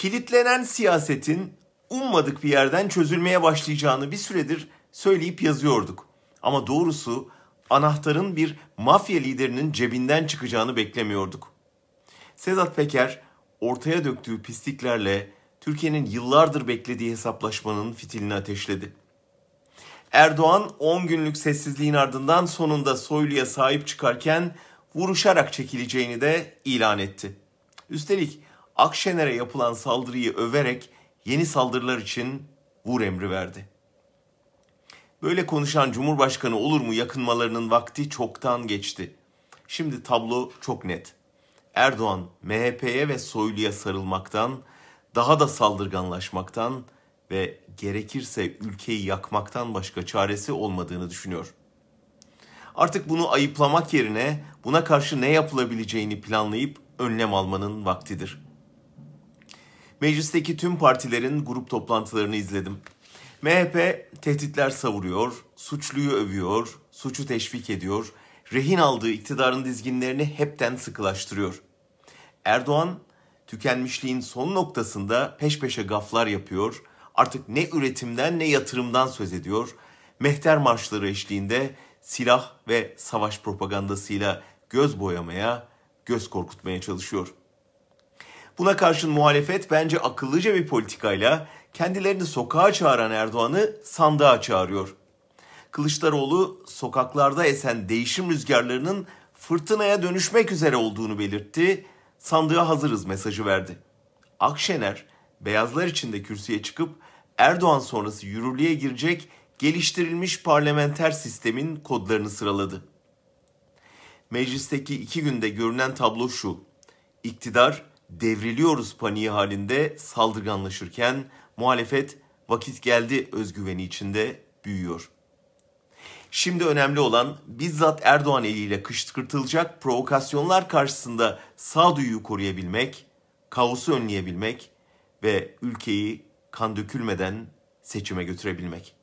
Kilitlenen siyasetin ummadık bir yerden çözülmeye başlayacağını bir süredir söyleyip yazıyorduk. Ama doğrusu anahtarın bir mafya liderinin cebinden çıkacağını beklemiyorduk. Sedat Peker ortaya döktüğü pisliklerle Türkiye'nin yıllardır beklediği hesaplaşmanın fitilini ateşledi. Erdoğan 10 günlük sessizliğin ardından sonunda Soylu'ya sahip çıkarken vuruşarak çekileceğini de ilan etti. Üstelik Akşener'e yapılan saldırıyı överek yeni saldırılar için vur emri verdi. Böyle konuşan Cumhurbaşkanı olur mu yakınmalarının vakti çoktan geçti. Şimdi tablo çok net. Erdoğan MHP'ye ve Soylu'ya sarılmaktan, daha da saldırganlaşmaktan ve gerekirse ülkeyi yakmaktan başka çaresi olmadığını düşünüyor. Artık bunu ayıplamak yerine buna karşı ne yapılabileceğini planlayıp önlem almanın vaktidir. Meclisteki tüm partilerin grup toplantılarını izledim. MHP tehditler savuruyor, suçluyu övüyor, suçu teşvik ediyor, rehin aldığı iktidarın dizginlerini hepten sıkılaştırıyor. Erdoğan tükenmişliğin son noktasında peş peşe gaflar yapıyor, artık ne üretimden ne yatırımdan söz ediyor, mehter marşları eşliğinde silah ve savaş propagandasıyla göz boyamaya, göz korkutmaya çalışıyor. Buna karşın muhalefet bence akıllıca bir politikayla kendilerini sokağa çağıran Erdoğan'ı sandığa çağırıyor. Kılıçdaroğlu sokaklarda esen değişim rüzgarlarının fırtınaya dönüşmek üzere olduğunu belirtti. Sandığa hazırız mesajı verdi. Akşener beyazlar içinde kürsüye çıkıp Erdoğan sonrası yürürlüğe girecek geliştirilmiş parlamenter sistemin kodlarını sıraladı. Meclisteki iki günde görünen tablo şu. İktidar devriliyoruz paniği halinde saldırganlaşırken muhalefet vakit geldi özgüveni içinde büyüyor. Şimdi önemli olan bizzat Erdoğan eliyle kışkırtılacak provokasyonlar karşısında sağduyuyu koruyabilmek, kaosu önleyebilmek ve ülkeyi kan dökülmeden seçime götürebilmek.